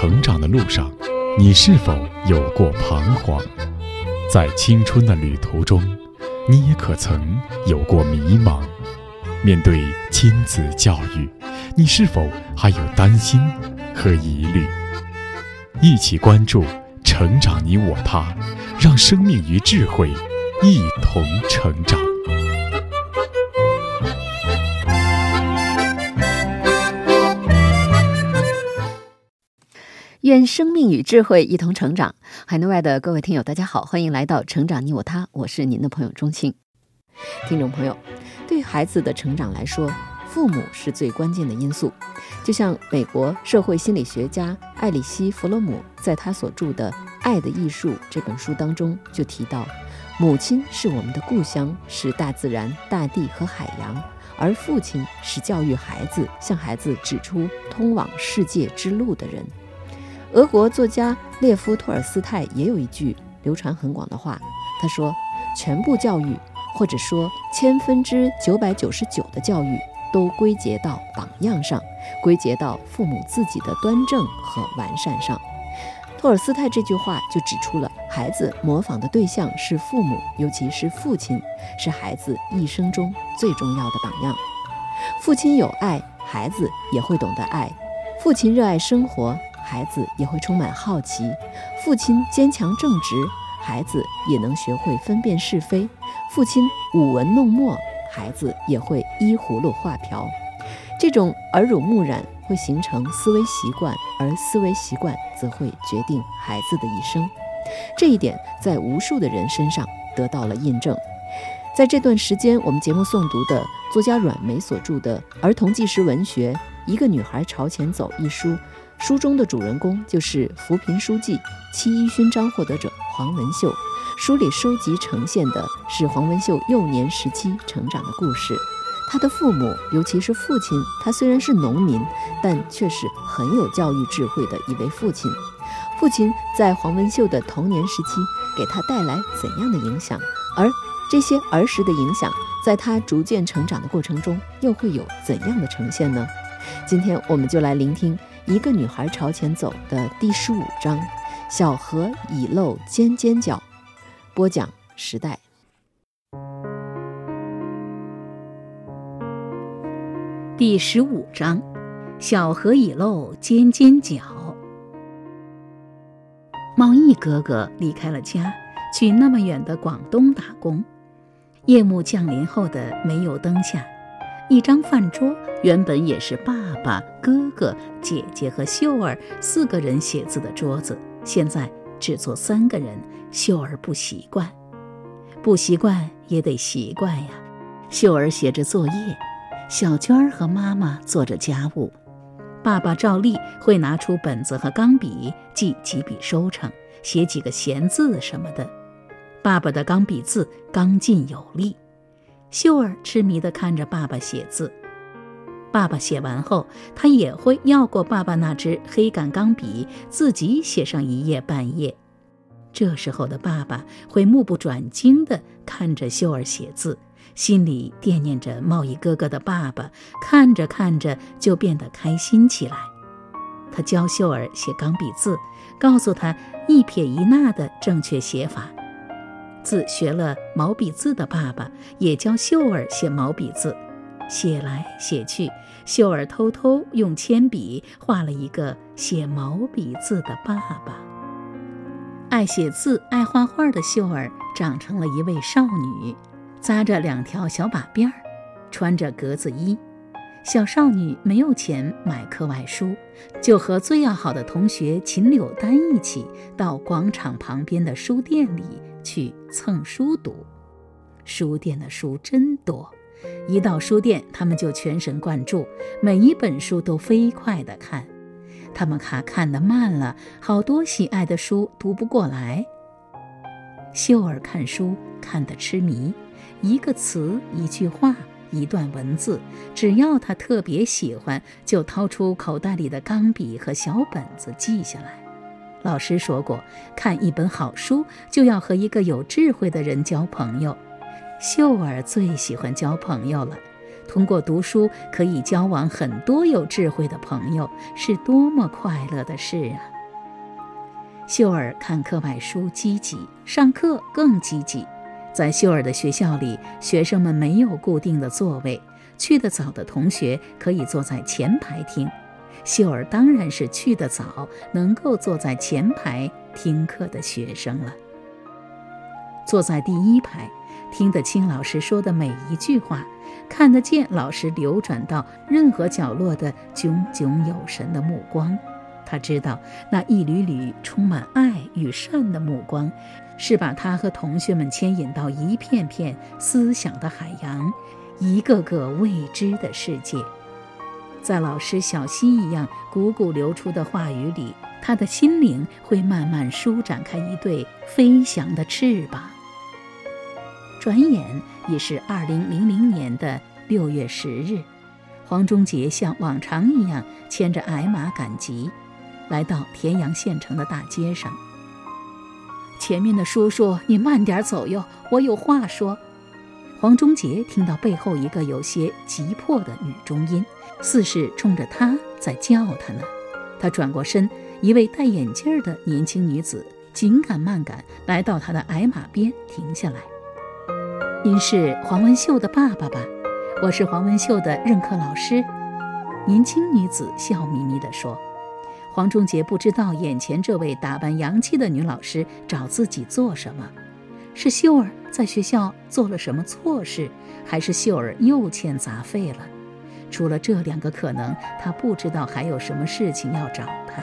成长的路上，你是否有过彷徨？在青春的旅途中，你也可曾有过迷茫？面对亲子教育，你是否还有担心和疑虑？一起关注成长你我他，让生命与智慧一同成长。愿生命与智慧一同成长。海内外的各位听友，大家好，欢迎来到《成长你我他》，我是您的朋友钟青。听众朋友，对孩子的成长来说，父母是最关键的因素。就像美国社会心理学家艾里希·弗洛姆在他所著的《爱的艺术》这本书当中就提到，母亲是我们的故乡，是大自然、大地和海洋，而父亲是教育孩子、向孩子指出通往世界之路的人。俄国作家列夫·托尔斯泰也有一句流传很广的话，他说：“全部教育，或者说千分之九百九十九的教育，都归结到榜样上，归结到父母自己的端正和完善上。”托尔斯泰这句话就指出了孩子模仿的对象是父母，尤其是父亲，是孩子一生中最重要的榜样。父亲有爱，孩子也会懂得爱；父亲热爱生活。孩子也会充满好奇，父亲坚强正直，孩子也能学会分辨是非；父亲舞文弄墨，孩子也会依葫芦画瓢。这种耳濡目染会形成思维习惯，而思维习惯则会决定孩子的一生。这一点在无数的人身上得到了印证。在这段时间，我们节目诵读的作家阮梅所著的儿童纪实文学《一个女孩朝前走》一书。书中的主人公就是扶贫书记、七一勋章获得者黄文秀。书里收集呈现的是黄文秀幼年时期成长的故事。他的父母，尤其是父亲，他虽然是农民，但却是很有教育智慧的一位父亲。父亲在黄文秀的童年时期给他带来怎样的影响？而这些儿时的影响，在他逐渐成长的过程中，又会有怎样的呈现呢？今天我们就来聆听。一个女孩朝前走的第十五章，小河已露尖尖角。播讲时代。第十五章，小河已露尖尖角。毛毅哥哥离开了家，去那么远的广东打工。夜幕降临后的煤油灯下。一张饭桌原本也是爸爸、哥哥、姐姐和秀儿四个人写字的桌子，现在只坐三个人。秀儿不习惯，不习惯也得习惯呀。秀儿写着作业，小娟儿和妈妈做着家务，爸爸照例会拿出本子和钢笔记几笔收成，写几个闲字什么的。爸爸的钢笔字刚劲有力。秀儿痴迷地看着爸爸写字，爸爸写完后，他也会要过爸爸那支黑杆钢笔，自己写上一页半页。这时候的爸爸会目不转睛地看着秀儿写字，心里惦念着贸易哥哥的爸爸，看着看着就变得开心起来。他教秀儿写钢笔字，告诉他一撇一捺的正确写法。自学了毛笔字的爸爸也教秀儿写毛笔字，写来写去，秀儿偷偷用铅笔画了一个写毛笔字的爸爸。爱写字、爱画画的秀儿长成了一位少女，扎着两条小把辫儿，穿着格子衣。小少女没有钱买课外书，就和最要好的同学秦柳丹一起到广场旁边的书店里。去蹭书读，书店的书真多，一到书店，他们就全神贯注，每一本书都飞快地看。他们卡看得慢了，好多喜爱的书读不过来。秀儿看书看得痴迷，一个词、一句话、一段文字，只要他特别喜欢，就掏出口袋里的钢笔和小本子记下来。老师说过，看一本好书就要和一个有智慧的人交朋友。秀儿最喜欢交朋友了，通过读书可以交往很多有智慧的朋友，是多么快乐的事啊！秀儿看课外书积极，上课更积极。在秀儿的学校里，学生们没有固定的座位，去得早的同学可以坐在前排听。秀儿当然是去得早，能够坐在前排听课的学生了。坐在第一排，听得清老师说的每一句话，看得见老师流转到任何角落的炯炯有神的目光。他知道那一缕缕充满爱与善的目光，是把他和同学们牵引到一片片思想的海洋，一个个未知的世界。在老师小溪一样汩汩流出的话语里，他的心灵会慢慢舒展开一对飞翔的翅膀。转眼已是二零零零年的六月十日，黄忠杰像往常一样牵着矮马赶集。来到田阳县城的大街上，前面的叔叔，你慢点走哟，我有话说。黄忠杰听到背后一个有些急迫的女中音，似是冲着他在叫他呢。他转过身，一位戴眼镜的年轻女子紧赶慢赶来到他的矮马边停下来。您是黄文秀的爸爸吧？我是黄文秀的任课老师。年轻女子笑眯眯地说。黄忠杰不知道眼前这位打扮洋气的女老师找自己做什么，是秀儿在学校做了什么错事，还是秀儿又欠杂费了？除了这两个可能，他不知道还有什么事情要找他。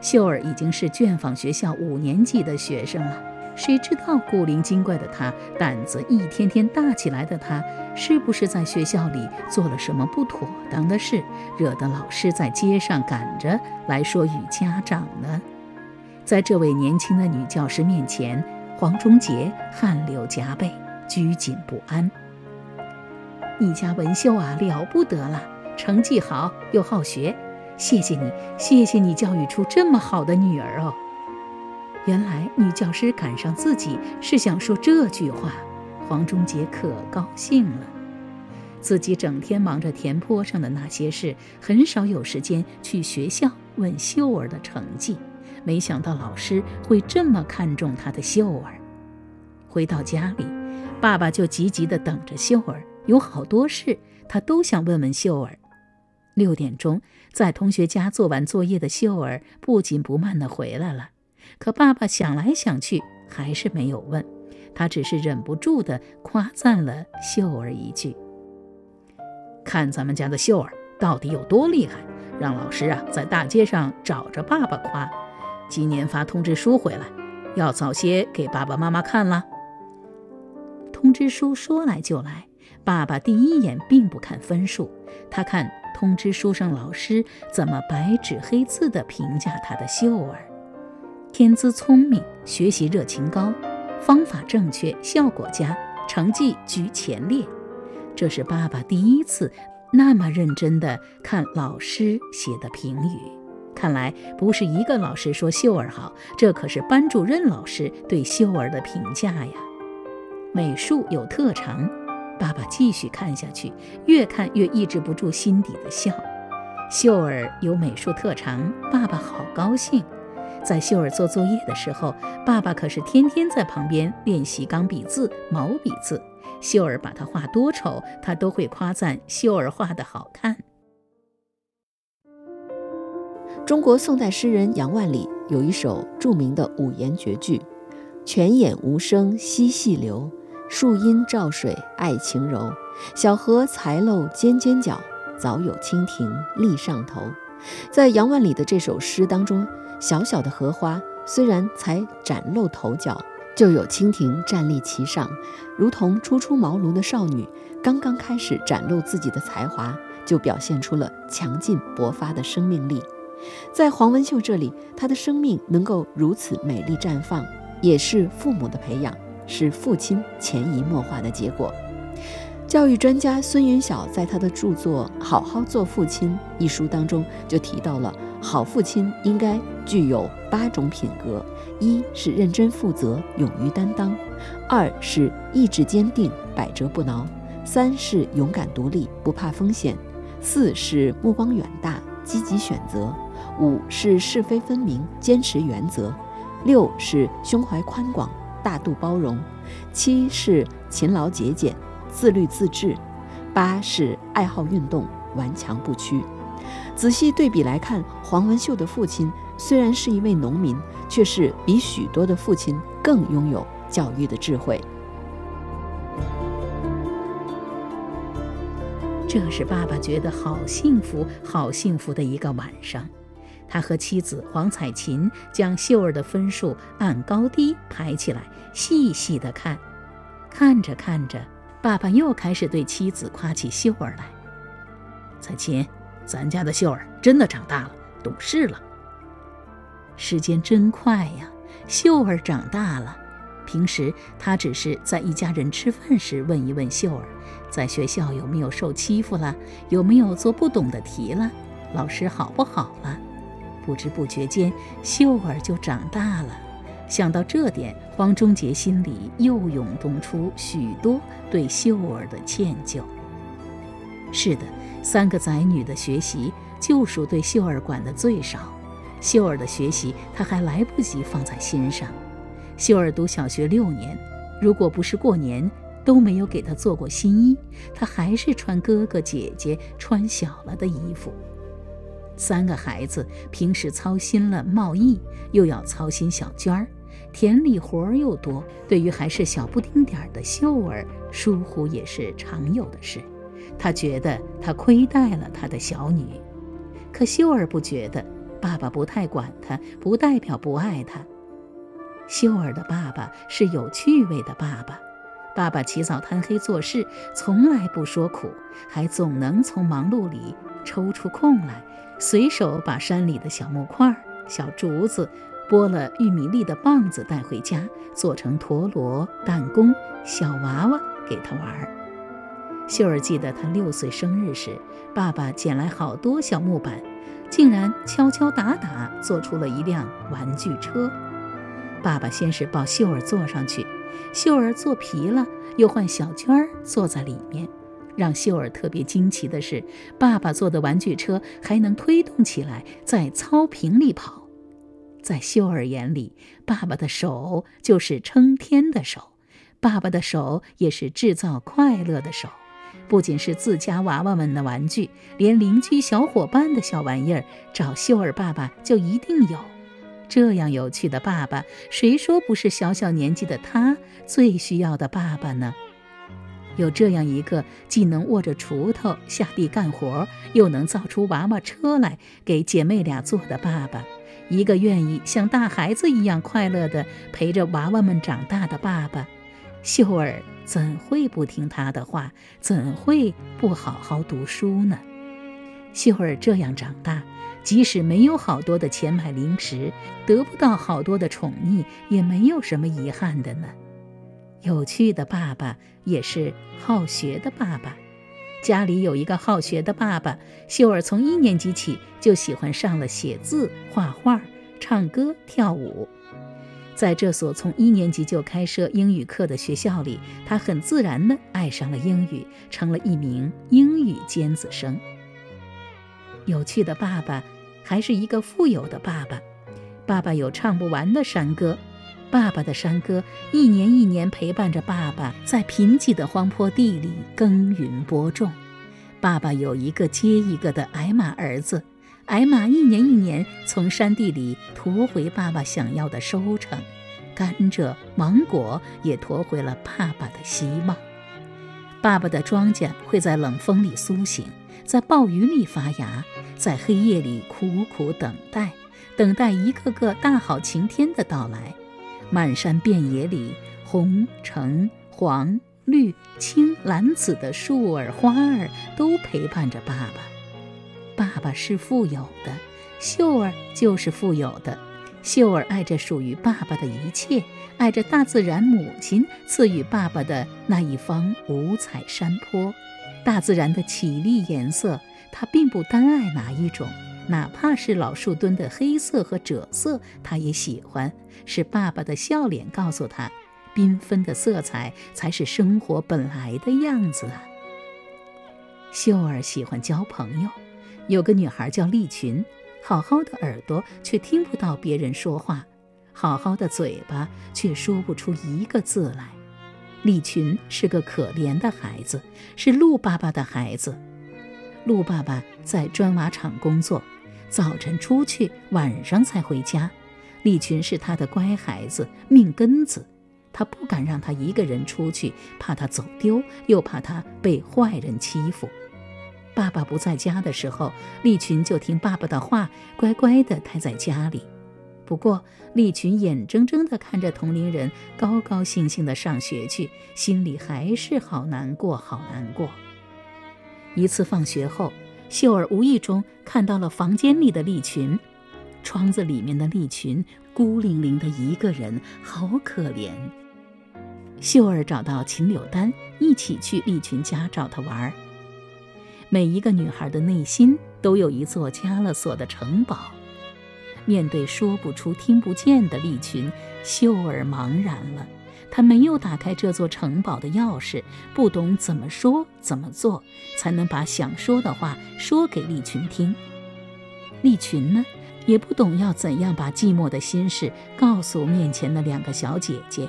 秀儿已经是卷坊学校五年级的学生了。谁知道古灵精怪的他，胆子一天天大起来的他，是不是在学校里做了什么不妥当的事，惹得老师在街上赶着来说与家长呢？在这位年轻的女教师面前，黄忠杰汗流浃背，拘谨不安。你家文秀啊，了不得了，成绩好又好学，谢谢你，谢谢你教育出这么好的女儿哦。原来女教师赶上自己是想说这句话，黄忠杰可高兴了。自己整天忙着田坡上的那些事，很少有时间去学校问秀儿的成绩。没想到老师会这么看重他的秀儿。回到家里，爸爸就急急地等着秀儿，有好多事他都想问问秀儿。六点钟，在同学家做完作业的秀儿不紧不慢地回来了。可爸爸想来想去，还是没有问，他只是忍不住地夸赞了秀儿一句：“看咱们家的秀儿到底有多厉害，让老师啊在大街上找着爸爸夸。今年发通知书回来，要早些给爸爸妈妈看了。”通知书说来就来，爸爸第一眼并不看分数，他看通知书上老师怎么白纸黑字地评价他的秀儿。天资聪明，学习热情高，方法正确，效果佳，成绩居前列。这是爸爸第一次那么认真地看老师写的评语。看来不是一个老师说秀儿好，这可是班主任老师对秀儿的评价呀。美术有特长，爸爸继续看下去，越看越抑制不住心底的笑。秀儿有美术特长，爸爸好高兴。在秀儿做作业的时候，爸爸可是天天在旁边练习钢笔字、毛笔字。秀儿把他画多丑，他都会夸赞秀儿画的好看。中国宋代诗人杨万里有一首著名的五言绝句：“泉眼无声惜细流，树阴照水爱晴柔。小荷才露尖尖角，早有蜻蜓立上头。”在杨万里的这首诗当中。小小的荷花虽然才展露头角，就有蜻蜓站立其上，如同初出茅庐的少女，刚刚开始展露自己的才华，就表现出了强劲勃发的生命力。在黄文秀这里，她的生命能够如此美丽绽放，也是父母的培养，是父亲潜移默化的结果。教育专家孙云晓在他的著作《好好做父亲》一书当中就提到了。好父亲应该具有八种品格：一是认真负责、勇于担当；二是意志坚定、百折不挠；三是勇敢独立，不怕风险；四是目光远大，积极选择；五是是非分明，坚持原则；六是胸怀宽广，大度包容；七是勤劳节俭，自律自治；八是爱好运动，顽强不屈。仔细对比来看，黄文秀的父亲虽然是一位农民，却是比许多的父亲更拥有教育的智慧。这是爸爸觉得好幸福、好幸福的一个晚上。他和妻子黄彩琴将秀儿的分数按高低排起来，细细的看。看着看着，爸爸又开始对妻子夸起秀儿来：“彩琴。”咱家的秀儿真的长大了，懂事了。时间真快呀，秀儿长大了。平时他只是在一家人吃饭时问一问秀儿，在学校有没有受欺负了，有没有做不懂的题了，老师好不好了。不知不觉间，秀儿就长大了。想到这点，黄忠杰心里又涌动出许多对秀儿的歉疚。是的。三个仔女的学习，就属对秀儿管的最少。秀儿的学习，他还来不及放在心上。秀儿读小学六年，如果不是过年都没有给她做过新衣，她还是穿哥哥姐姐穿小了的衣服。三个孩子平时操心了贸易，又要操心小娟儿，田里活儿又多，对于还是小不丁点儿的秀儿，疏忽也是常有的事。他觉得他亏待了他的小女，可秀儿不觉得，爸爸不太管他，不代表不爱他。秀儿的爸爸是有趣味的爸爸，爸爸起早贪黑做事，从来不说苦，还总能从忙碌里抽出空来，随手把山里的小木块、小竹子、剥了玉米粒的棒子带回家，做成陀螺、弹弓、小娃娃给他玩。秀儿记得她六岁生日时，爸爸捡来好多小木板，竟然敲敲打打做出了一辆玩具车。爸爸先是抱秀儿坐上去，秀儿坐皮了，又换小娟儿坐在里面。让秀儿特别惊奇的是，爸爸做的玩具车还能推动起来，在草坪里跑。在秀儿眼里，爸爸的手就是撑天的手，爸爸的手也是制造快乐的手。不仅是自家娃娃们的玩具，连邻居小伙伴的小玩意儿，找秀儿爸爸就一定有。这样有趣的爸爸，谁说不是小小年纪的他最需要的爸爸呢？有这样一个既能握着锄头下地干活，又能造出娃娃车来给姐妹俩做的爸爸，一个愿意像大孩子一样快乐地陪着娃娃们长大的爸爸。秀儿怎会不听他的话？怎会不好好读书呢？秀儿这样长大，即使没有好多的钱买零食，得不到好多的宠溺，也没有什么遗憾的呢。有趣的爸爸也是好学的爸爸。家里有一个好学的爸爸，秀儿从一年级起就喜欢上了写字、画画、唱歌、跳舞。在这所从一年级就开设英语课的学校里，他很自然地爱上了英语，成了一名英语尖子生。有趣的爸爸，还是一个富有的爸爸。爸爸有唱不完的山歌，爸爸的山歌一年一年陪伴着爸爸，在贫瘠的荒坡地里耕耘播种。爸爸有一个接一个的矮马儿子。矮马一年一年从山地里驮回爸爸想要的收成，甘蔗、芒果也驮回了爸爸的希望。爸爸的庄稼会在冷风里苏醒，在暴雨里发芽，在黑夜里苦苦等待，等待一个个大好晴天的到来。满山遍野里，红、橙、黄、绿、青、蓝、紫的树儿花儿都陪伴着爸爸。爸爸是富有的，秀儿就是富有的。秀儿爱着属于爸爸的一切，爱着大自然母亲赐予爸爸的那一方五彩山坡，大自然的绮丽颜色，他并不单爱哪一种，哪怕是老树墩的黑色和赭色，他也喜欢。是爸爸的笑脸告诉他，缤纷的色彩才是生活本来的样子啊。秀儿喜欢交朋友，有个女孩叫丽群，好好的耳朵却听不到别人说话，好好的嘴巴却说不出一个字来。丽群是个可怜的孩子，是鹿爸爸的孩子。鹿爸爸在砖瓦厂工作，早晨出去，晚上才回家。利群是他的乖孩子，命根子。他不敢让他一个人出去，怕他走丢，又怕他被坏人欺负。爸爸不在家的时候，利群就听爸爸的话，乖乖地待在家里。不过，利群眼睁睁地看着同龄人高高兴兴地上学去，心里还是好难过，好难过。一次放学后，秀儿无意中看到了房间里的丽群，窗子里面的丽群孤零零的一个人，好可怜。秀儿找到秦柳丹，一起去丽群家找她玩。每一个女孩的内心都有一座加了锁的城堡。面对说不出、听不见的丽群，秀儿茫然了。她没有打开这座城堡的钥匙，不懂怎么说、怎么做，才能把想说的话说给利群听。利群呢，也不懂要怎样把寂寞的心事告诉面前的两个小姐姐。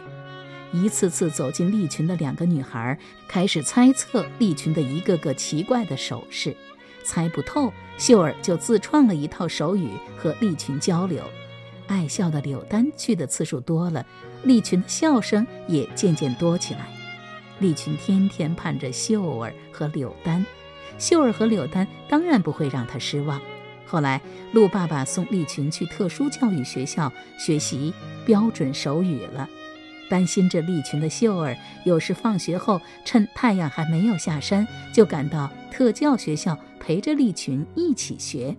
一次次走进利群的两个女孩，开始猜测利群的一个个奇怪的手势。猜不透，秀儿就自创了一套手语和利群交流。爱笑的柳丹去的次数多了，丽群的笑声也渐渐多起来。丽群天天盼着秀儿和柳丹，秀儿和柳丹当然不会让她失望。后来，陆爸爸送丽群去特殊教育学校学习标准手语了。担心着丽群的秀儿，有时放学后趁太阳还没有下山，就赶到特教学校陪着丽群一起学。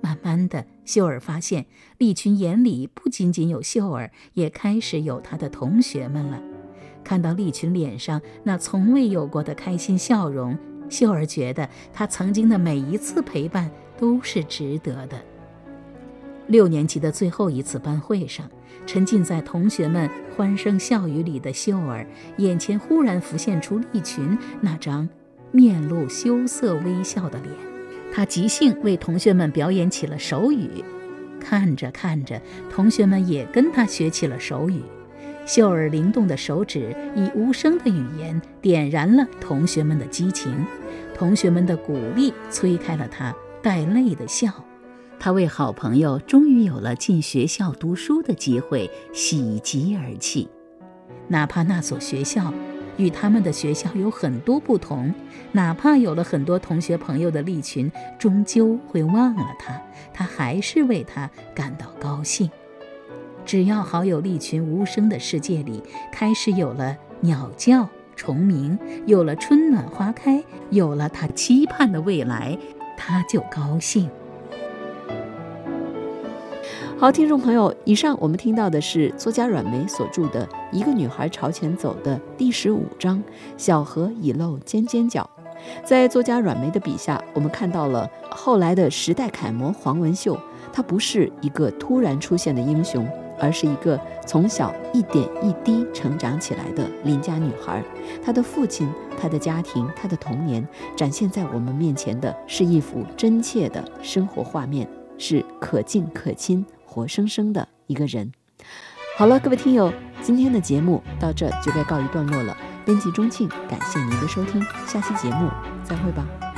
慢慢的，秀儿发现丽群眼里不仅仅有秀儿，也开始有他的同学们了。看到丽群脸上那从未有过的开心笑容，秀儿觉得她曾经的每一次陪伴都是值得的。六年级的最后一次班会上，沉浸在同学们欢声笑语里的秀儿，眼前忽然浮现出丽群那张面露羞涩微笑的脸。他即兴为同学们表演起了手语，看着看着，同学们也跟他学起了手语。秀儿灵动的手指以无声的语言点燃了同学们的激情，同学们的鼓励催开了他带泪的笑。他为好朋友终于有了进学校读书的机会喜极而泣，哪怕那所学校与他们的学校有很多不同，哪怕有了很多同学朋友的利群终究会忘了他，他还是为他感到高兴。只要好友利群无声的世界里开始有了鸟叫、虫鸣，有了春暖花开，有了他期盼的未来，他就高兴。好，听众朋友，以上我们听到的是作家阮梅所著的《一个女孩朝前走》的第十五章“小河已露尖尖角”。在作家阮梅的笔下，我们看到了后来的时代楷模黄文秀。她不是一个突然出现的英雄，而是一个从小一点一滴成长起来的邻家女孩。她的父亲、她的家庭、她的童年，展现在我们面前的是一幅真切的生活画面，是可敬可亲。活生生的一个人。好了，各位听友，今天的节目到这就该告一段落了。编辑钟庆，感谢您的收听，下期节目再会吧。